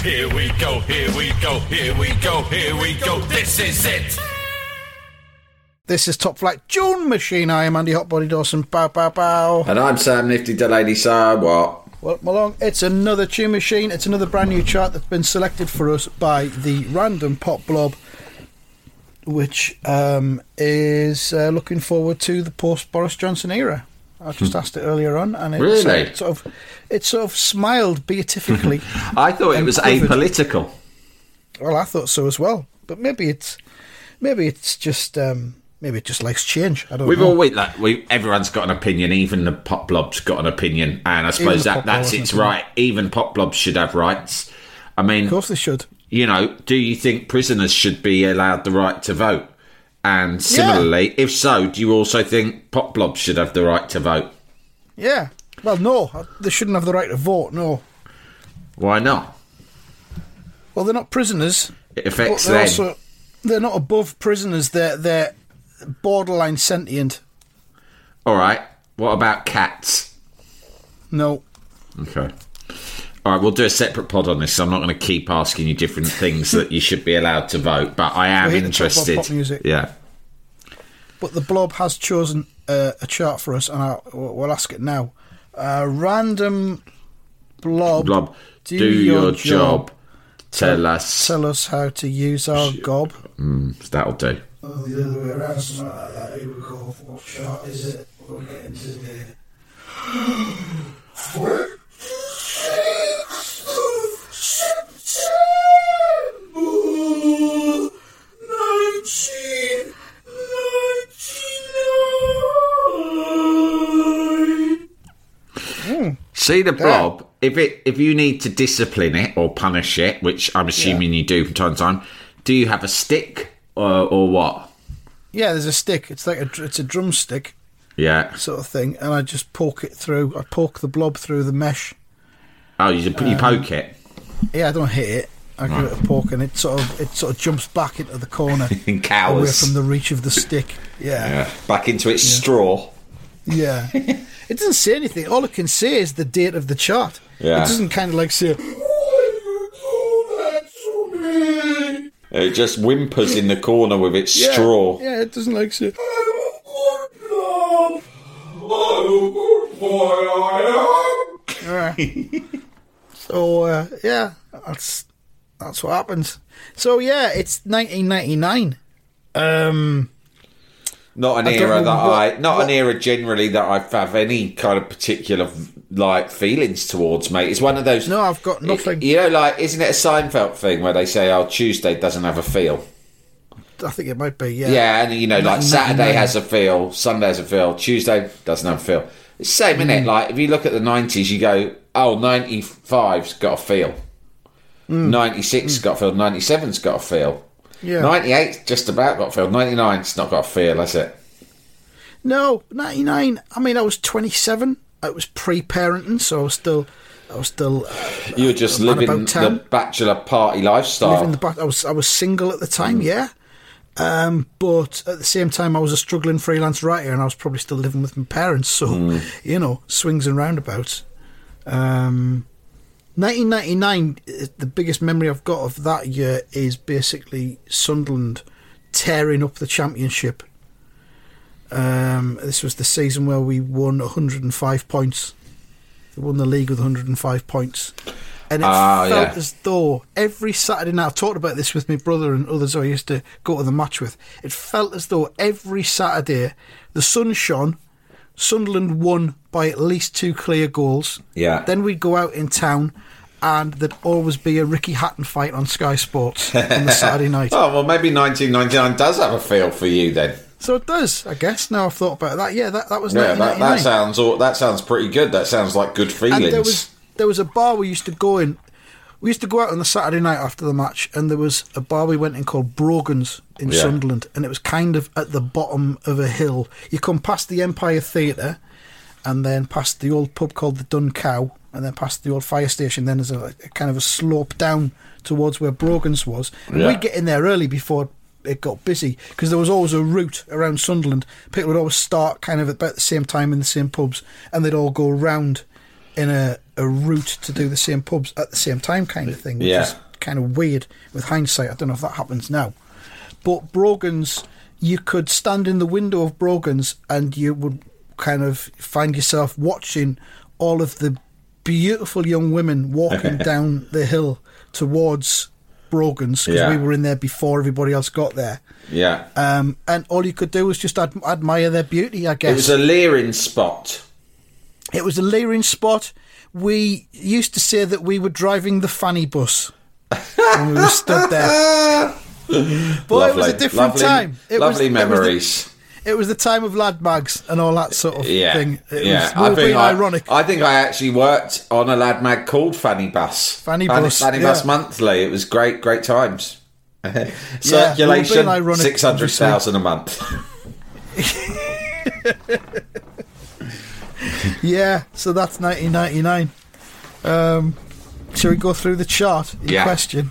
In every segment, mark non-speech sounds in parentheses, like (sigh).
Here we go, here we go, here we go, here we go. This is it. This is Top Flight Tune Machine. I am Andy Hotbody Dawson. Bow, bow, bow. And I'm Sam Nifty Delaney, so what? Welcome along. It's another Tune Machine. It's another brand new chart that's been selected for us by the Random Pop Blob, which um, is uh, looking forward to the post Boris Johnson era. I just asked it earlier on, and it Really? sort of it sort of smiled beatifically. (laughs) I thought it was quivered. apolitical. well, I thought so as well, but maybe it's maybe it's just um, maybe it just likes change. I don't We've know. always like we everyone's got an opinion. Even the pop blob's got an opinion, and I suppose that that's its right. Even pop blobs should have rights. I mean, of course, they should. you know, do you think prisoners should be allowed the right to vote? And similarly, if so, do you also think pop blobs should have the right to vote? Yeah. Well, no, uh, they shouldn't have the right to vote. No. Why not? Well, they're not prisoners. It affects they're them. also they're not above prisoners. They're they're borderline sentient. All right. What about cats? No. Okay. All right, we'll do a separate pod on this. I'm not going to keep asking you different (laughs) things that you should be allowed to vote, but I am We hate the top of interested. pop music. Yeah. But the blob has chosen uh, a chart for us, and I'll, we'll ask it now. Uh, random blob. Blob, do, your, job. Tell us. Tell us how to use our gob. Mm, that'll do. Oh, the other way around, something like that. Here we go. What chart is it? We're getting today. (gasps) See the blob. If it if you need to discipline it or punish it, which I'm assuming you do from time to time, do you have a stick or, or what? Yeah, there's a stick. It's like a it's a drumstick Yeah. sort of thing, and I just poke it through. I poke the blob through the mesh. Oh, you, just you um, poke it Yeah, I don't hit it. I give it a poke, and it sort of it sort of jumps back into the corner, (laughs) in away from the reach of the stick. Yeah, yeah. Back into its straw. Yeah. (laughs) it doesn't say anything. All it can say is the date of the chart. Yeah. It doesn't kind of like say. It just whimpers in the corner with its Yeah, straw. Yeah, it doesn't like say. Alright. (laughs) so uh, yeah, that's that's what happens. So yeah, it's 1999. Um, Not an I era that what- I, not what- an era generally that I have any kind of particular like feelings towards, mate. It's one of those. no, I've got nothing. You know, like, isn't it a Seinfeld thing where they say, "Oh, Tuesday doesn't have a feel." I think it might be. Yeah. Yeah, and you know, like 1999. Saturday has a feel, Sunday has a feel, Tuesday doesn't have a feel. It's the same, Mm. it? Like if you look at the nineties, you go, "Oh, 95's got a feel." Mm. 96's got a feel. 97's got a feel. Yeah. 98's just about got feel. 99's not got a feel, has it? No, 99. I mean, I was 27. I was pre-parenting, so I was still, I was still uh, You were just living about the bachelor party lifestyle. living the back. I was I was single at the time, yeah. Um, but at the same time, I was a struggling freelance writer, and I was probably still living with my parents. So, you know, swings and roundabouts. Um, 1999. uh, The biggest memory I've got of that year is basically Sunderland tearing up the championship. Um, this was the season where we won 105 points. They won the league with 105 points. And it Ah, felt yeah. as though every Saturday night, I've talked about this with my brother and others who I used to go to the match with. It felt as though every Saturday the sun shone, Sunderland won by at least two clear goals. Yeah. Then we'd go out in town and there'd always be a Ricky Hatton fight on Sky Sports on the Saturday (laughs) night. Oh well, maybe 1999 does have a feel for you then. So it does, I guess. Now I've thought about that. Yeah, that, that was Yeah, that, 1999. that sounds all, that sounds pretty good. That sounds like good feelings. And there was there was a bar we used to go in. We used to go out on the Saturday night after the match, and there was a bar we went in called Brogan's in Yeah. Sunderland, and it was kind of at the bottom of a hill. You come past the Empire Theatre, and then past the old pub called the Dun Cow, and then past the old fire station. Then there's a, a kind of a slope down towards where Brogan's was. And Yeah. we'd get in there early before it got busy because there was always a route around Sunderland. People would always start kind of at about the same time in the same pubs, and they'd all go round in a, a route to do the same pubs at the same time, kind of thing. Which Yeah. is kind of weird with hindsight. I don't know if that happens now, but Brogan's, you could stand in the window of Brogan's, and you would kind of find yourself watching all of the beautiful young women walking (laughs) down the hill towards Brogan's because Yeah. we were in there before everybody else got there. yeah. Um, and all you could do was just ad- admire their beauty, I guess. it was a leering spot. It was a leering spot. We used to say that we were driving the fanny bus (laughs) when we were stood there. (laughs) Boy, it was a different lovely, time. It lovely was, it was the- memories. It was the time of lad mags and all that sort of yeah, thing. It yeah. was well, being I, ironic. I think I actually worked on a lad mag called Fanny Bus. Fanny Bus, Fanny yeah. Bus Monthly. It was great, great times. (laughs) Circulation ironic, six hundred thousand a month. (laughs) yeah, so that's 1999. Um, shall we go through the chart in Yeah. question?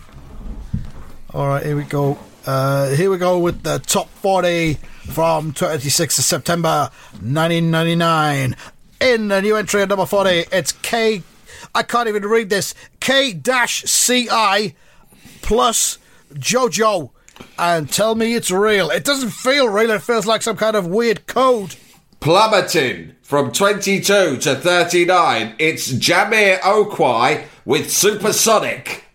All right, here we go. Uh, here we go with the top 40 from 26th of September 1999. In the new entry at number 40, it's K. I can't even read this. K dash CI plus JoJo. And tell me it's real. It doesn't feel real. It feels like some kind of weird code. Plummeting from 22 to 39, it's Jamir Okwai with Supersonic.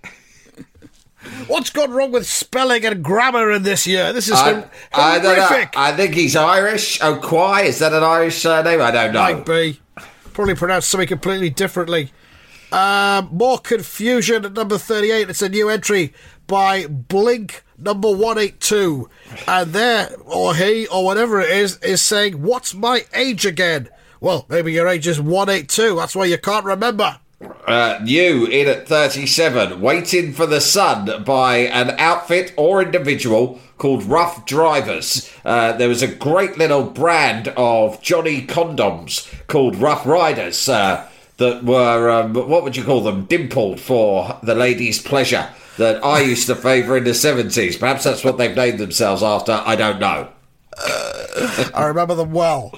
(laughs) What's gone wrong with spelling and grammar in this year? This is I, I don't know. horrific. I think he's Irish. Okwai, is that an Irish surname? I don't know. Might be. Probably pronounced something completely differently. Um, more confusion at number 38. It's a new entry by Blink number 182. And there, or he, or whatever it is, is saying, What's my age again? Well, maybe your age is 182. That's why you can't remember. Uh, you in at 37, Waiting for the Sun by an outfit or individual called Ruff Driverz. Uh, there was a great little brand of Johnny condoms called Rough Riders uh, that were, um, what would you call them, dimpled for the ladies' pleasure that I used to favour in the 70s. Perhaps that's what they've named themselves after, I don't know. I remember them well.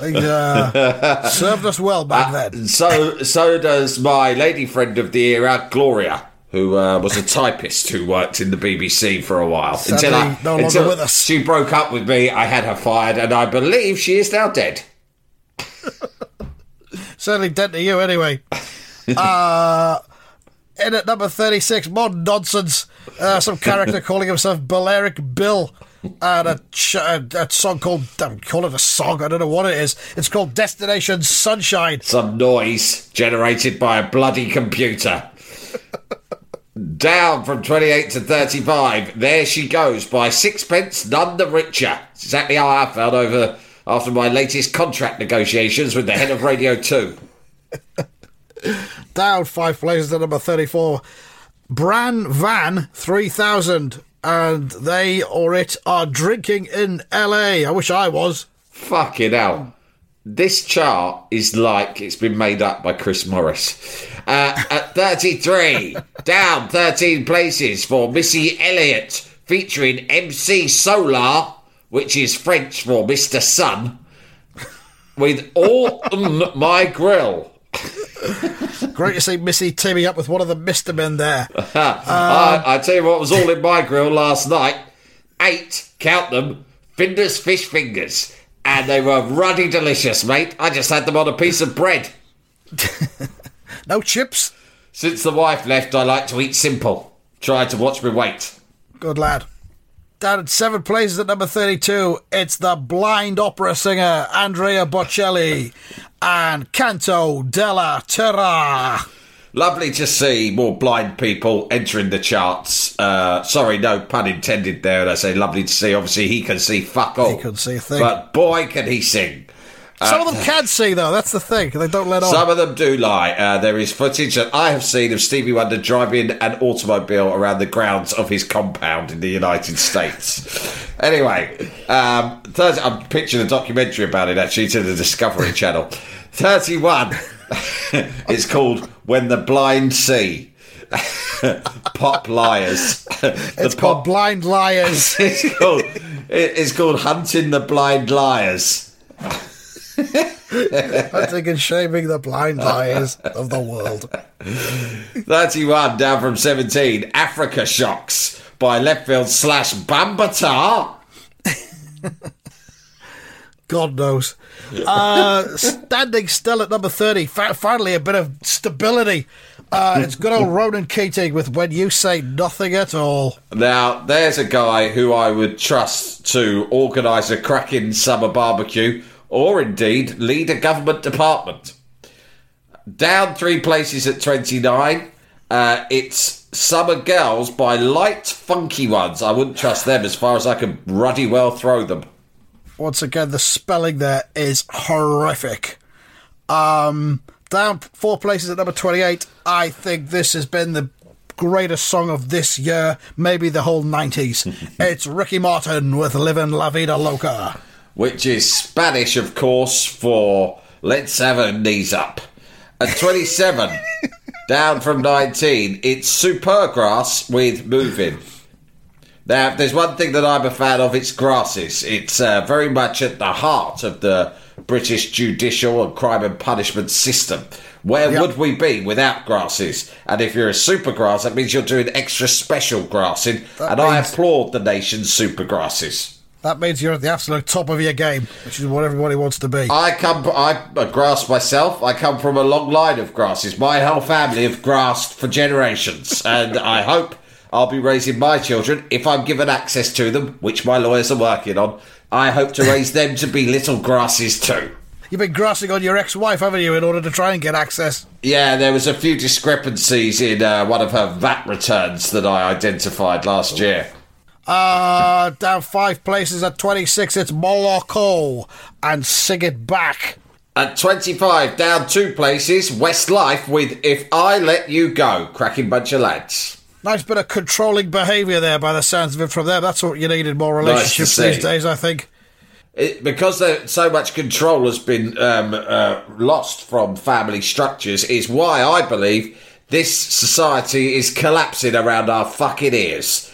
They uh, (laughs) served us well back then. So, so does my lady friend of the era, Gloria, who uh, was a typist who worked in the BBC for a while. Sadly, no longer until with us. she broke up with me, I had her fired, and I believe she is now dead. (laughs) Certainly dead to you anyway. (laughs) uh, in at number 36, modern nonsense. Uh, some character calling himself Balearic Bill. And a, ch- a, song called, don't call it a song, I don't know what it is. It's called Destination Sunshine. Some noise generated by a bloody computer. (laughs) Down from 28 to 35. There she goes by sixpence, none the richer. It's exactly how I felt over after my latest contract negotiations with the head of Radio 2. (laughs) Down five places to number 34. Bran Van 3000. And they or it are drinking in LA. I wish I was. Fucking hell. This chart is like it's been made up by Chris Morris. Uh, at (laughs) 33, down 13 places for Missy Elliott, featuring MC Solaar, which is French for Mr. Sun, with All My Grill. (laughs) Great to see Missy teaming up with one of the Mr. Men there. (laughs) I, I tell you what was all in my grill last night. Eight, count them, Findus fish fingers. And they were ruddy delicious, mate. I just had them on a piece of bread. (laughs) No chips. Since the wife left, I like to eat simple. Try to watch my weight. Good lad. Down at seven places at number 32, it's the blind opera singer Andrea Bocelli and Canto della Terra. Lovely to see more blind people entering the charts. Uh, sorry, no pun intended there. And I say lovely to see. Obviously, he can see fuck all. He can see a thing. But boy, can he sing. Some of them can see, though. That's the thing. They don't let on. Some of them do lie. Uh, there is footage that I have seen of Stevie Wonder driving an automobile around the grounds of his compound in the United States. (laughs) anyway, um, 30, I'm pitching a documentary about it actually to the Discovery Channel. 31. (laughs) it's called When the Blind See. (laughs) Pop Liars. it's The called pop- Blind Liars. it's called it's called Hunting the Blind Liars. Hunting and shaming the blind liars of the world. 31 down from 17. Afrika Shox by Leftfield slash Bambaataa. God knows. Uh, standing still at number 30. Fa- finally, a bit of stability. Uh, it's good old Ronan Keating with When You Say Nothing at All. Now, there's a guy who I would trust to organise a cracking summer barbecue or indeed lead a government department. Down three places at 29. Uh, it's Summer Girls by Lyte Funky Ones. I wouldn't trust them as far as I could ruddy well throw them. Once again, the spelling there is horrific. Um, down four places at number 28. I think this has been the greatest song of this year, maybe the whole 90s. (laughs) it's Ricky Martin with Livin' La Vida Loca. Which is Spanish, of course, for let's have our knees up. At 27, (laughs) down from 19, it's Supergrass with Moving. Now, there's one thing that I'm a fan of, it's grasses. It's uh, very much at the heart of the British judicial and crime and punishment system. Where Yep. would we be without grasses? And if you're a supergrass, that means you're doing extra special grassing. That and I applaud the nation's supergrasses. That means you're at the absolute top of your game, which is what everybody wants to be. I come. I'm grass myself. I come from a long line of grasses. My whole family have grassed for generations, (laughs) and I hope I'll be raising my children if I'm given access to them, which my lawyers are working on. I hope to raise them to be little grasses too. You've been grassing on your ex-wife, haven't you, in order to try and get access? Yeah, there was a few discrepancies in uh, one of her VAT returns that I identified last year. Uh, down five places at 26, it's Moloko and Sing It Back. At 25, down two places, Westlife with If I Let You Go, cracking bunch of lads. Nice bit of controlling behaviour there by the sounds of it from them. That's what you need in more relationships see. these days, I think. it, because so much control has been um, uh, lost from family structures, is why I believe this society is collapsing around our fucking ears.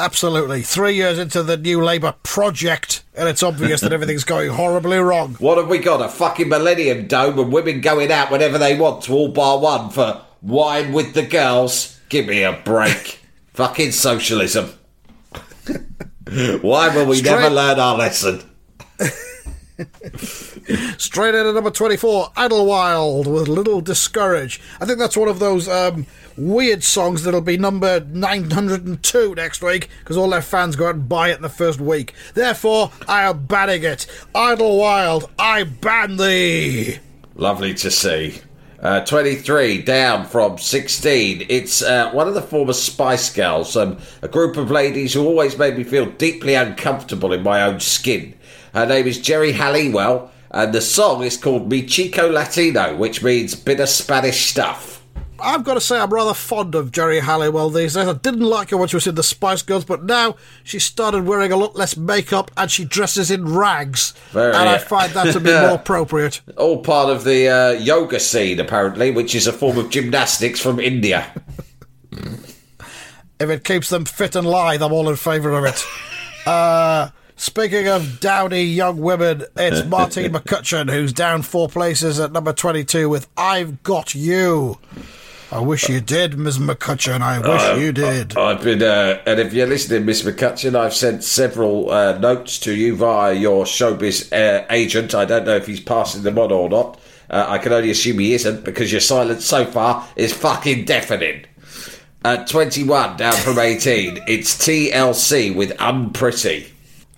Absolutely. Three years into the new Labour project, and it's obvious that everything's going horribly wrong. What have we got? A fucking Millennium Dome and women going out whenever they want to, all bar one, for wine with the girls? Give me a break. (laughs) fucking socialism. (laughs) why will we Straight- never learn our lesson? (laughs) Straight in at number 24, Idlewild with Little Discourage. I think that's one of those um, weird songs that'll be number 902 next week because all their fans go out and buy it in the first week. Therefore, I am banning it. Idlewild, I ban thee. Lovely to see. Uh, 23 down from 16. It's uh, one of the former Spice Girls, um, a group of ladies who always made me feel deeply uncomfortable in my own skin. Her name is Geri Halliwell, and the song is called Mi Chico Latino, which means bit of Spanish stuff. I've got to say, I'm rather fond of Geri Halliwell these days. I didn't like her when she was in the Spice Girls, but now she started wearing a lot less makeup and she dresses in rags. Very- and I find that to be (laughs) more appropriate. All part of the uh, yoga scene, apparently, which is a form of gymnastics from India. If it keeps them fit and lithe, I'm all in favour of it. (laughs) Uh, speaking of dowdy young women, it's (laughs) Martine McCutcheon who's down four places at number 22 with I've Got You. I wish you did, Ms. McCutcheon. I wish you did. I've been, uh, and if you're listening, Miss McCutcheon, I've sent several uh, notes to you via your showbiz uh, agent. I don't know if he's passing them on or not. Uh, I can only assume he isn't because your silence so far is fucking deafening. At 21, down from 18, it's TLC with Unpretty.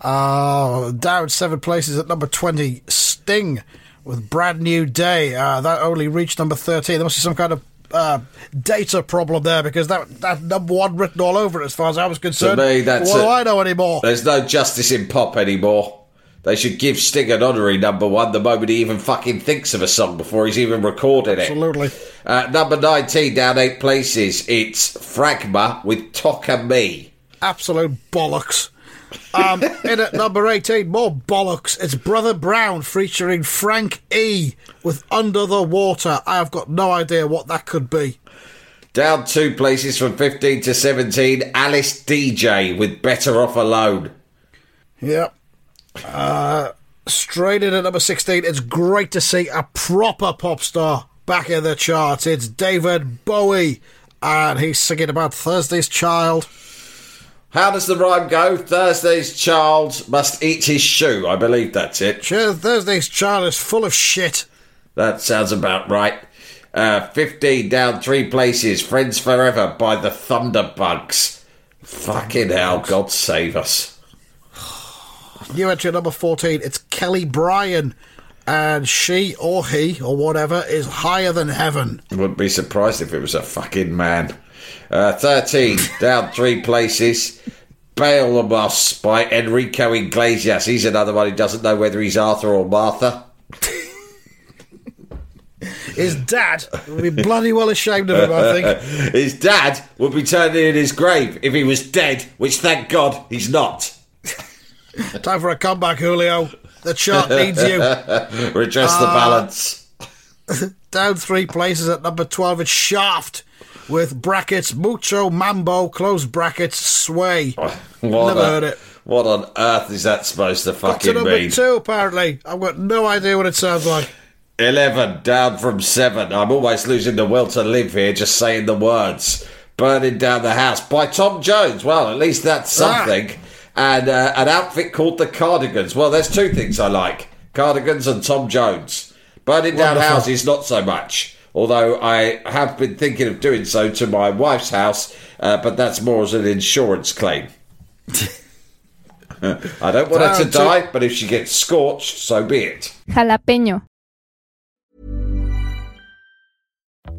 Uh, down seven places at number 20, Sting with Brand New Day. Uh, that only reached number 13. There must be some kind of uh, data problem there because that, that number one written all over it as far as I was concerned. To me, that's what do. I know anymore? There's no justice in pop anymore. They should give Sting an honorary number one the moment he even fucking thinks of a song before he's even recorded it. Absolutely. Uh, number 19, down eight places, it's Fragma with Toca Me. Absolute bollocks. Um, in at number 18, more bollocks. It's Brother Brown featuring Frank E. with Under the Water. I have got no idea what that could be. Down two places from 15 to 17, Alice Deejay with Better Off Alone. Yep. Uh, straight in at number 16, it's great to see a proper pop star back in the charts. It's David Bowie, and he's singing about Thursday's Child. How does the rhyme go? Thursday's child must eat his shoe. I believe that's it. Sure, Thursday's Child is full of shit. That sounds about right. Uh, 15 down three places. Friends Forever by the Thunderbugs. Fucking hell, God save us. (sighs) New entry number 14, it's Kelle Bryan, and she or he or whatever is higher than heaven. Wouldn't be surprised if it was a fucking man. Uh, 13 (laughs) down three places. Bailamos by Enrico Iglesias. He's another one who doesn't know whether he's Arthur or Martha. (laughs) His dad would be bloody well ashamed of him, I think. (laughs) His dad would be turning in his grave if he was dead, which thank God he's not. Time for a comeback, Julio. The chart needs you. (laughs) Redress the balance. (laughs) Down three places at number 12, it's Shaft with brackets Mucho Mambo, close brackets Sway. (laughs) What Never on- heard it. What on earth is that supposed to Up to fucking number mean? two, apparently. I've got no idea what it sounds like. 11 down from 7. I'm almost losing the will to live here just saying the words. Burning Down the House by Tom Jones. Well, at least that's Ah. Something. And uh, an outfit called the Cardigans. Well, there's two things I like Cardigans and Tom Jones. Burning Down Wonderful. Houses, not so much. Although I have been thinking of doing so to my wife's house, uh, but that's more as an insurance claim. (laughs) I don't want her to to- die, but if she gets scorched, so be it. Jalapeño.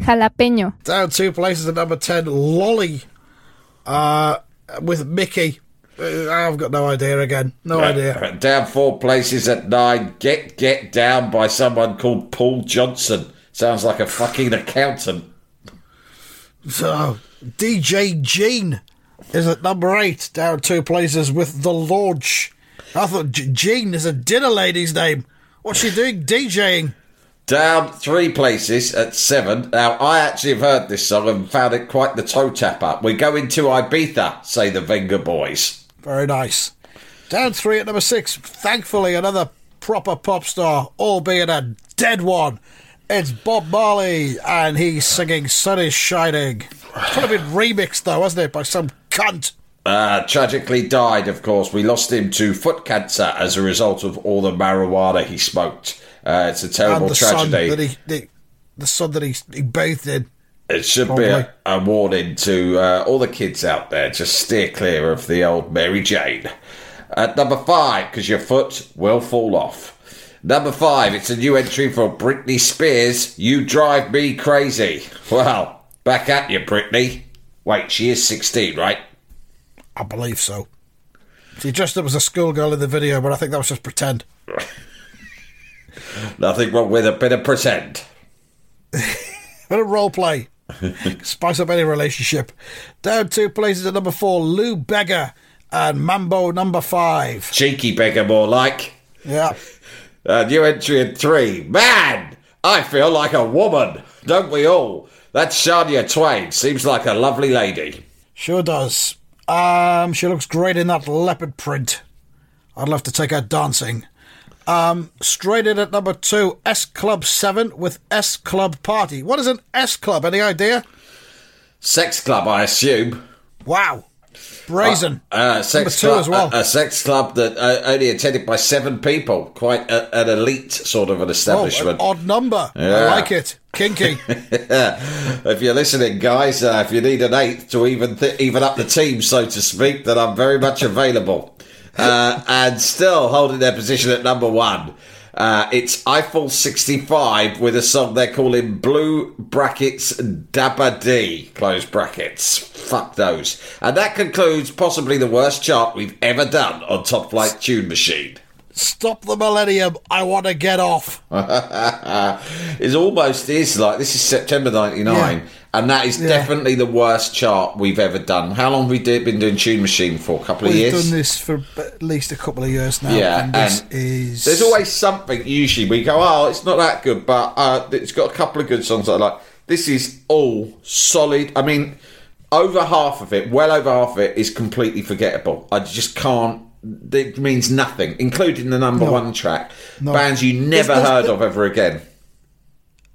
Jalapeño. Down two places at number 10, Lolly uh, with Mickey. Uh, I've got no idea again. No idea. Down four places at nine. Get Get Down by someone called Paul Johnson. Sounds like a fucking accountant. So, DJ Jean is at number eight, down two places with The Launch. I thought G- Jean is a dinner lady's name. What's she doing DJing? Down three places at seven. Now, I actually have heard this song and found it quite the toe tapper. We're going to Ibiza, say the Venga Boys. Very nice. Down three at number six. Thankfully, another proper pop star, albeit a dead one. It's Bob Marley, and he's singing Sun is Shining. It's kind of been remixed, though, hasn't it, by some cunt? Uh, tragically died, of course. We lost him to foot cancer as a result of all the marijuana he smoked. Uh, it's a terrible the son tragedy. that he, the, the son that he, he bathed in. It should Probably. be a, a warning to uh, all the kids out there. Just steer clear of the old Mary Jane. At number five, because your foot will fall off. Number five, it's a new entry for Britney Spears. You drive me crazy. Well, back at you, Britney. Wait, she is 16, right? I believe so. She dressed up as a schoolgirl in the video, but I think that was just pretend. (laughs) (laughs) Nothing wrong with a bit of pretend. Bit of role play. (laughs) Spice up any relationship. Down two places at number four, Lou Bega and Mambo number five. Cheeky beggar, more like. Yeah. (laughs) Uh, new entry in three. Man, I feel like a woman. Don't we all? That Shania Twain seems like a lovely lady. Sure does. Um, she looks great in that leopard print. I'd love to take her dancing. Um, straight in at number two, S Club 7 with S Club Party. What is an S Club? Any idea? Sex club, I assume. Wow. Brazen. Uh, sex number two club, as well. A, a sex club that uh, only attended by seven people. Quite a, an elite sort of an oh, an establishment. odd number. I like it. Kinky. (laughs) if you're listening, guys, uh, if you need an eighth to even th- even up the team, so to speak, then I'm very much available. Uh, and still holding their position at number one. Uh, it's Eiffel 65 with a song they're calling Blue Brackets Dabba D, close brackets. Fuck those. And that concludes possibly the worst chart we've ever done on Top Flight Tune Machine. Stop the millennium. I want to get off. (laughs) it's almost is like this is September 99 Yeah. and that is Yeah. definitely the worst chart we've ever done. How long have we do, been doing Tune Machine for? A couple of years. We've done this for at least a couple of years now. Yeah, and this and is. There's always something usually we go, oh, it's not that good, but uh, it's got a couple of good songs I like. This is all solid. I mean, over half of it, well over half of it, is completely forgettable. I just can't. It means nothing, including the number No. one track. No. Bands you never There's- heard there's- of ever again.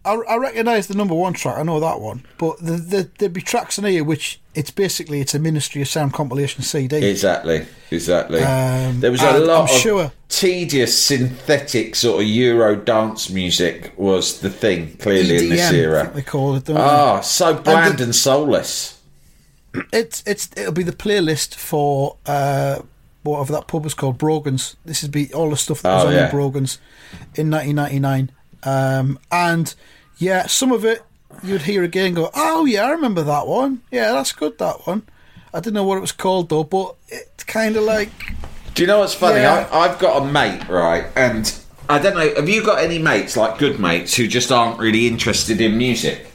I, I recognise the number one track. I know that one, but the, the, there'd be tracks in here which it's basically it's a Ministry of Sound compilation CD. Exactly, exactly. Um, there was a lot I'm of sure- tedious synthetic sort of Euro dance music was the thing clearly in this EDM, era. they call it. Ah, so bland the- and soulless. It's it's it'll be the playlist for uh, whatever that pub was called, Brogan's. This would be all the stuff that was Oh, on yeah. in Brogan's in 1999, um, and yeah, some of it you'd hear again. Go, oh yeah, I remember that one. Yeah, that's good. That one. I didn't know what it was called though, but it's kind of like Do you know what's funny? Yeah. I, I've got a mate, right, and I don't know. Have you got any mates like good mates who just aren't really interested in music?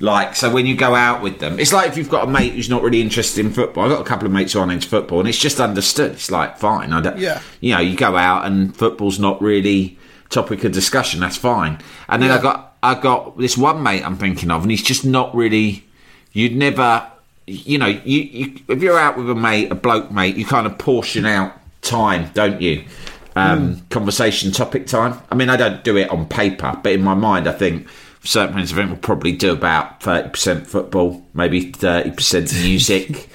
Like, so when you go out with them, it's like if you've got a mate who's not really interested in football. I've got a couple of mates who aren't into football, and it's just understood. It's like, fine. I don't, Yeah. You know, you go out and football's not really topic of discussion. That's fine. And then I got, I got this one mate I'm thinking of, and he's just not really. You'd never, you know, you, you if you're out with a mate, a bloke mate, you kind of portion out time, don't you? Um, Conversation topic time. I mean, I don't do it on paper, but in my mind, I think certain things I think we'll probably do about thirty percent football, maybe thirty percent (laughs) music,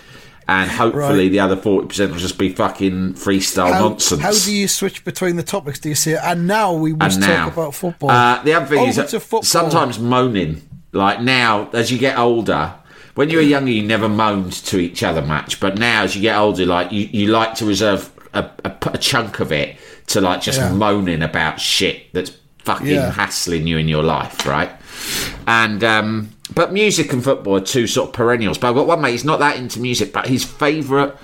and hopefully Right. the other forty percent will just be fucking freestyle how, nonsense. how do you switch between the topics? Do you say, and now we must now talk about football? Uh, the other thing Over is that sometimes moaning. Like now, as you get older, when you were younger, you never moaned to each other much. But now, as you get older, like you, you like to reserve a, a, a chunk of it to like just Yeah. moaning about shit that's fucking Yeah. hassling you in your life, right? And um, but music and football are two sort of perennials. But I've got one mate. He's not that into music, but his favourite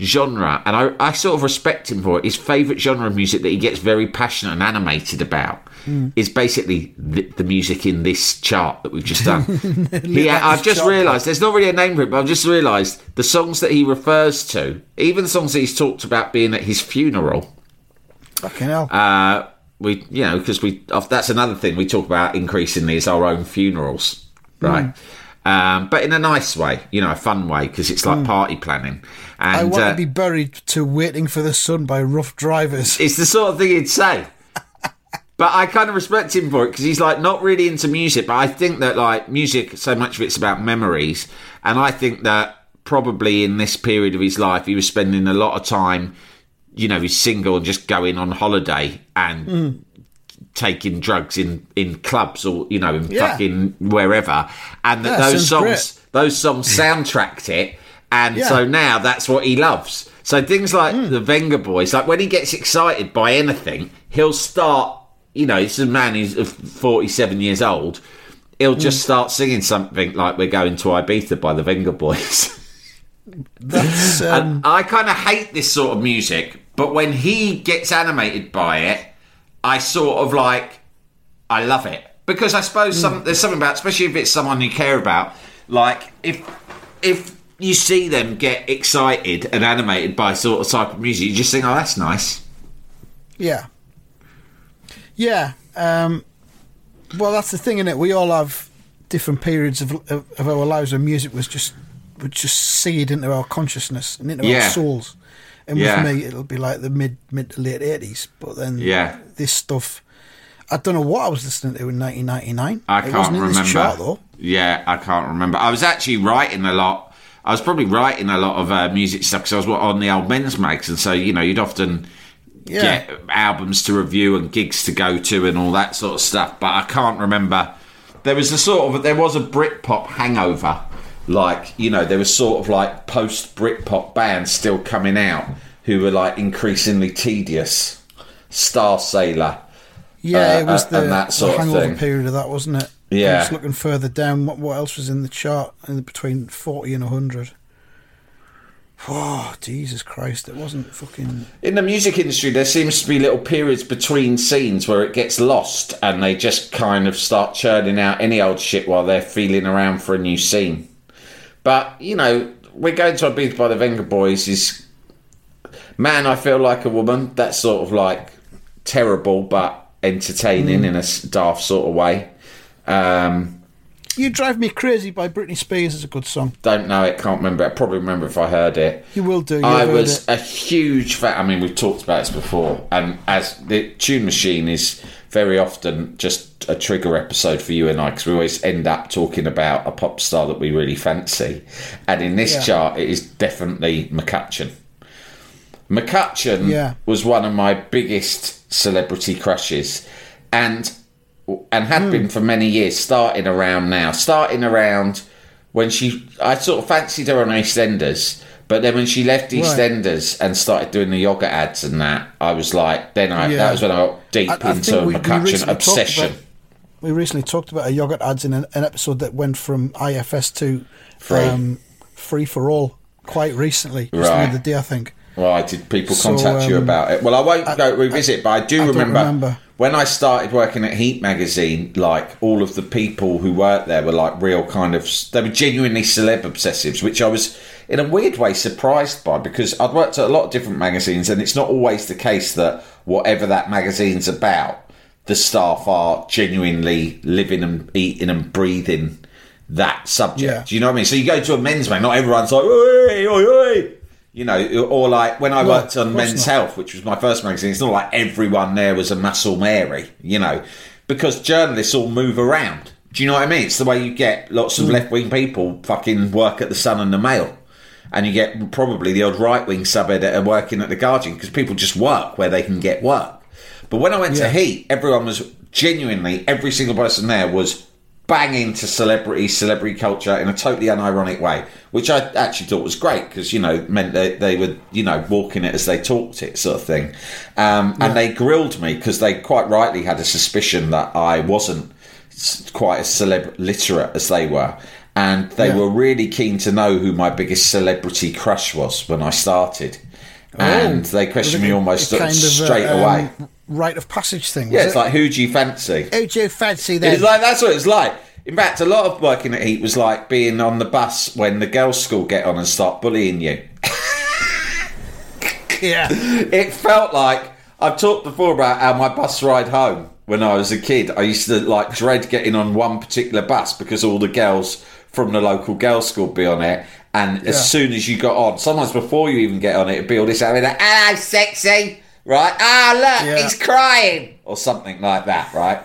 genre, and I, I sort of respect him for it. His favourite genre of music that he gets very passionate and animated about is basically the, the music in this chart that we've just done. (laughs) yeah, I've just realised there's not really a name for it, but I've just realised the songs that he refers to, even the songs that he's talked about being at his funeral. Fucking hell. Uh, we, you know, because we that's another thing we talk about increasingly is our own funerals, right? Um, but in a nice way, you know, a fun way because it's like party planning. And I want uh, to be buried to Waiting for the Sun by Ruff Driverz. (laughs) it's the sort of thing he'd say. But I kind of respect him for it because he's like not really into music. But I think that like music, so much of it's about memories, and I think that probably in this period of his life, he was spending a lot of time, you know, he's single and just going on holiday and hmm. taking drugs in in clubs or you know in Yeah. fucking wherever, and that Yeah, those songs those songs (laughs) soundtracked it, and Yeah. so now that's what he loves. So things like hmm. the Venga Boys, like when he gets excited by anything, he'll start. You know, it's a man who's forty-seven years old. He'll just hmm. start singing something like "We're going to Ibiza" by the Venga Boys. That's (laughs) um, and I kind of hate this sort of music, but when he gets animated by it, I sort of like, I love it because I suppose some, there's something about, especially if it's someone you care about, like if if you see them get excited and animated by sort of type of music, you just think, oh, that's nice. Yeah. Yeah. Um, well, that's the thing, isn't it? We all have different periods of, of, of our lives where music was just would just seed into our consciousness and into Yeah. our souls. And Yeah. with me, it'll be like the mid mid to late eighties. But then, Yeah. this stuff. I don't know what I was listening to in 1999. I can't wasn't in remember. this chart though. Yeah, I can't remember. I was actually writing a lot. I was probably writing a lot of uh, music stuff because I was on the old men's mags, and so you know you'd often Yeah. get albums to review and gigs to go to and all that sort of stuff. But I can't remember. There was a sort of there was a Britpop hangover. Like you know, there was sort of like post Britpop bands still coming out who were like increasingly tedious. Star Sailor. Yeah, Uh, it was the, and that sort the of hangover thing. period of that, wasn't it? Yeah. Was looking further down. What, what else was in the chart? In between 40 and 100. Oh, Jesus Christ. It wasn't fucking. In the music industry, there seems to be little periods between scenes where it gets lost and they just kind of start churning out any old shit while they're feeling around for a new scene. But, you know, we're going to Ibiza by the Venga Boys is Man, I Feel Like a Woman. That's sort of like terrible but entertaining in a daft sort of way. Um, You Drive Me Crazy by Britney Spears is a good song. don't know it, can't remember. I probably remember if I heard it. You will do. You've I was it. a huge fan. I mean, we've talked about this before, and as the tune machine is very often just a trigger episode for you and I, because we always end up talking about a pop star that we really fancy. And in this Yeah. chart, it is definitely McCutcheon. McCutcheon Yeah. was one of my biggest celebrity crushes, and and had hmm. been for many years. Starting around now, starting around when she, I sort of fancied her on EastEnders, but then when she left Right. EastEnders and started doing the yogurt ads and that, I was like, then I Yeah. that was when I got deep I- I into think we- we McCutcheon obsession. about- We recently talked about a yogurt ads in an, an episode that went from IFS to Free. um, free for all quite recently. Right. the other day, I think. Why did people So, contact you um, about it? Well, I won't I- go revisit, but I do I remember, remember. when I started working at Heat magazine. Like all of the people who worked there were like real kind of they were genuinely celeb obsessives, which I was in a weird way surprised by because I'd worked at a lot of different magazines, and it's not always the case that whatever that magazine's about, the staff are genuinely living and eating and breathing that subject. Yeah. Do you know what I mean? So you go to a men's mag, not everyone's like, oi, oi, oi. You know, or like when I No, worked on Men's not. Health, which was my first magazine, it's not like everyone there was a muscle Mary, you know, because journalists all move around. Do you know what I mean? It's the way you get lots Mm. of left wing people fucking work at the Sun and the Mail. And you get probably the odd right wing sub editor working at the Guardian because people just work where they can get work. But when I went Yeah. to Heat, everyone was genuinely, every single person there was banging to celebrity, celebrity culture in a totally unironic way, which I actually thought was great because, you know, meant they, they were, you know, walking it as they talked it sort of thing. Um, And they grilled me because they quite rightly had a suspicion that I wasn't quite as celeb literate as they were. And they Yeah. were really keen to know who my biggest celebrity crush was when I started. And they questioned me almost Oh. Kind of, uh, straight um, away. Rite of passage thing. Yeah, it's it? like, who do you fancy? Who do you fancy then? It's like that's what it's like. In fact, a lot of working at Heat was like being on the bus when the girls' school get on and start bullying you. (laughs) yeah. (laughs) It felt like I've talked before about how my bus ride home when I was a kid. I used to like dread getting on one particular bus because all the girls from the local girls' school would be on it. And Yeah. as soon as you got on, sometimes before you even get on it, it'd be all this having like, "Hello, sexy," right? Ah, look, Yeah. he's crying, or something like that, right?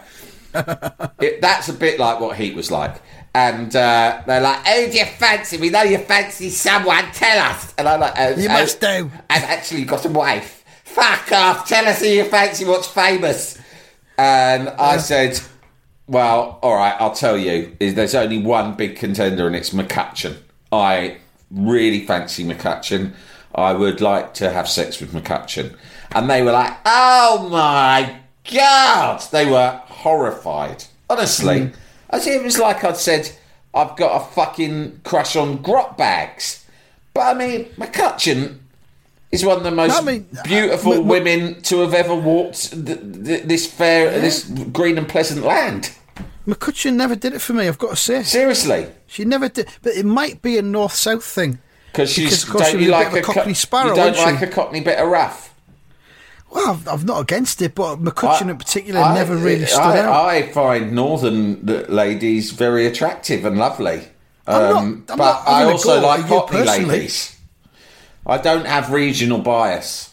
(laughs) it, that's a bit like what Heat was like. And uh, they're like, "Oh, do you fancy? We know you fancy someone. Tell us." And I'm like, oh, You oh, must do. I've actually got a wife. Fuck off. Tell us who you fancy. What's famous? And I said, "Well, all right. I'll tell you. Is there's only one big contender, and it's McCutcheon. I really fancy McCutcheon. I would like to have sex with McCutcheon." And they were like, "Oh my god!" They were horrified. Honestly, I said it was like I'd said, "I've got a fucking crush on grot bags." But I mean, McCutcheon is one of the most I mean, uh, beautiful women to have ever walked th- th- this fair, this green and pleasant land. McCutcheon never did it for me. I've got to say, Seriously, she never did. But it might be a north-south thing. because she's Because, of course, she don't was you a bit like of a co- Cockney sparrow, You don't like she? a Cockney bit of rough. Well, I've, I've not against it, but McCutcheon I- in particular I- never really stood I, out. I find northern ladies very attractive and lovely. I'm not- Um, I'm but not I also like Cockney ladies. I don't have regional bias.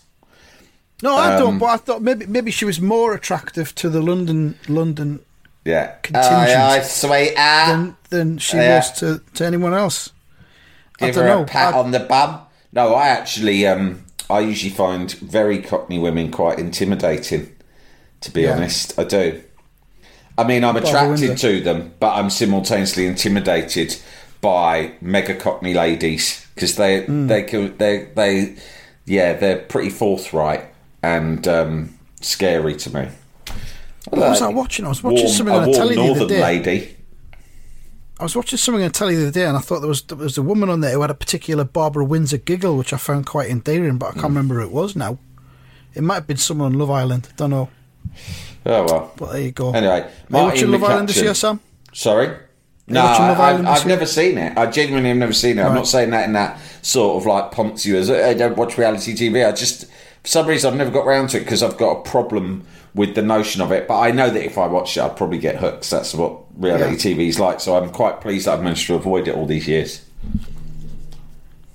no, I um, don't. But I thought maybe maybe she was more attractive to the London London Yeah. Contingent. Aye, aye, sweetheart. than than she Yeah. was to, to anyone else. I Give don't her know. a pat I- on the bum. No, I actually, um, I usually find very Cockney women quite intimidating. To be Yeah. honest, I do. I mean, I'm attracted to them, but I'm simultaneously intimidated by mega Cockney ladies because they Hmm. they can they they yeah they're pretty forthright and um, scary to me. What was I watching? I was watching warm, something on telly the other northern day. lady. I was watching something on telly the other day, and I thought there was there was a woman on there who had a particular Barbara Windsor giggle, which I found quite endearing, but I can't Hmm. remember who it was now. It might have been someone on Love Island. I Don't know, Oh well. but there you go. Anyway, Are you watching Love Island this year, Sam? Sorry? No, I, I've never seen it. I genuinely have never seen it. I'm not saying that in that sort of like pompous way. I don't watch reality TV. I just, for some reason, I've never got round to it because I've got a problem with the notion of it. But I know that if I watched it, I'd probably get hooked. That's what reality TV is like. So I'm quite pleased that I've managed to avoid it all these years.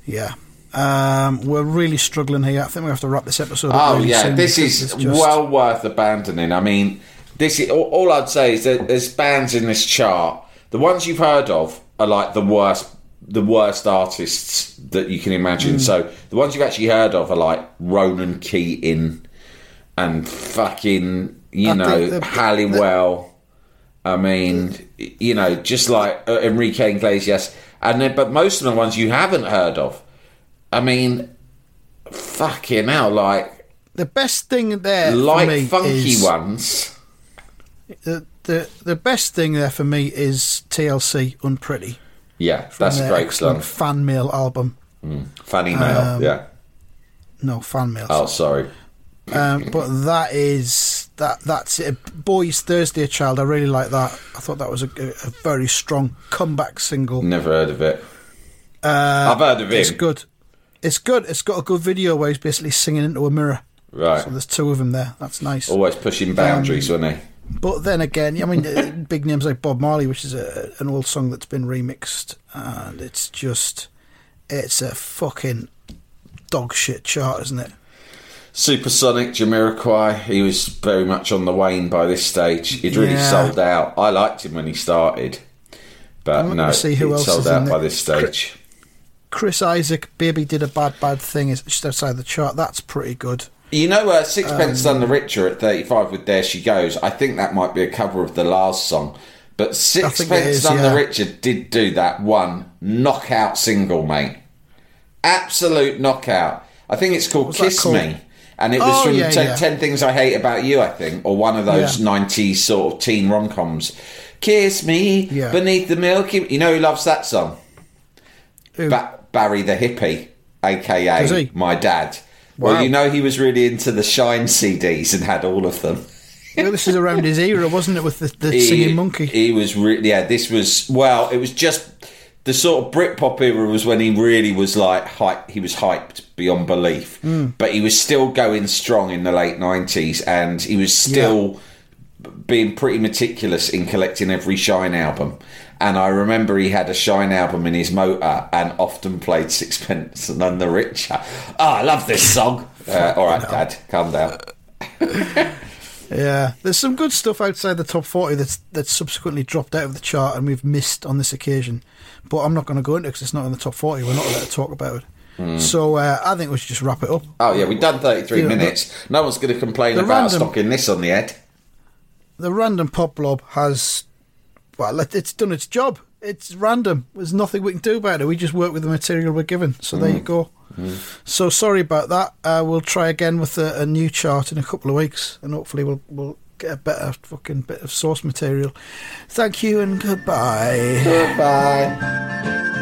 Yeah. Um, we're really struggling here. I think we have to wrap this episode up. Oh really yeah, this is just- well worth abandoning. I mean, this is all, all I'd say is that there's bands in this chart. The ones you've heard of are like the worst, the worst artists that you can imagine. So the ones you've actually heard of are like Ronan Keating and fucking you I know think the- Halliwell. I mean, you know, just like uh, Enrique Iglesias, and then but most of the ones you haven't heard of. I mean, fucking hell, like the best thing there Lyte Funky Ones. The, the the best thing there for me is TLC Unpretty. Yeah, that's a great song. fan mail album. Fanny mail. Um, yeah. No fan mail. Oh, sorry. Um, but that is that that's it. Bowie's Thursday Child. I really like that. I thought that was a, a very strong comeback single. Never heard of it. Uh, I've heard of it. It's good. It's good. It's got a good video where he's basically singing into a mirror. Right. So there's two of them there. That's nice. Always pushing boundaries, Um, wasn't he? But then again, I mean, (laughs) uh, big names like Bob Marley, which is a, an old song that's been remixed, and it's just, it's a fucking dog shit chart, isn't it? Supersonic, Jamiroquai, he was very much on the wane by this stage. He'd really Yeah. sold out. I liked him when he started, but I'm looking no, see who he'd else sold is out by this stage. Chris Isaak, Baby Did a Bad Bad Thing, is just outside the chart. That's pretty good. You know, uh, Sixpence Um, None the Richer at 35 with There She Goes. I think that might be a cover of the last song. But Sixpence is, None yeah. the Richer did do that one knockout single, mate. Absolute knockout. I think it's called Kiss called? Me. And it was Oh, from yeah, ten, yeah. 10 Things I Hate About You, I think, or one of those Yeah. 90s sort of teen rom coms. Kiss me Yeah. beneath the milky. You know who loves that song? Ba- Barry the hippie, aka my dad. Wow. Well, you know he was really into the Shine CDs and had all of them. (laughs) well, this is around his era, wasn't it, with the, the singing monkey? He was really yeah. This was well. It was just the sort of Britpop era was when he really was like hype. He was hyped beyond belief, Hmm. but he was still going strong in the late nineties, and he was still being pretty meticulous in collecting every Shine album. And I remember he had a Shine album in his motor and often played Sixpence and None the Richer. Oh, I love this song. (laughs) Uh, all right, Dad, calm down. (laughs) Yeah, there's some good stuff outside the top 40 that's that's subsequently dropped out of the chart and we've missed on this occasion. But I'm not going to go into it because it's not in the top 40. We're not allowed to talk about it. So uh, I think we should just wrap it up. Oh yeah, we've done thirty-three Yeah, but- minutes. No one's going to complain about random- stocking this on the head. The random pop blob has, well, it's done its job. It's random. There's nothing we can do about it. We just work with the material we're given. So there you go. So sorry about that. Uh, we'll try again with a, a new chart in a couple of weeks, and hopefully we'll we'll get a better fucking bit of source material. Thank you and goodbye. Goodbye.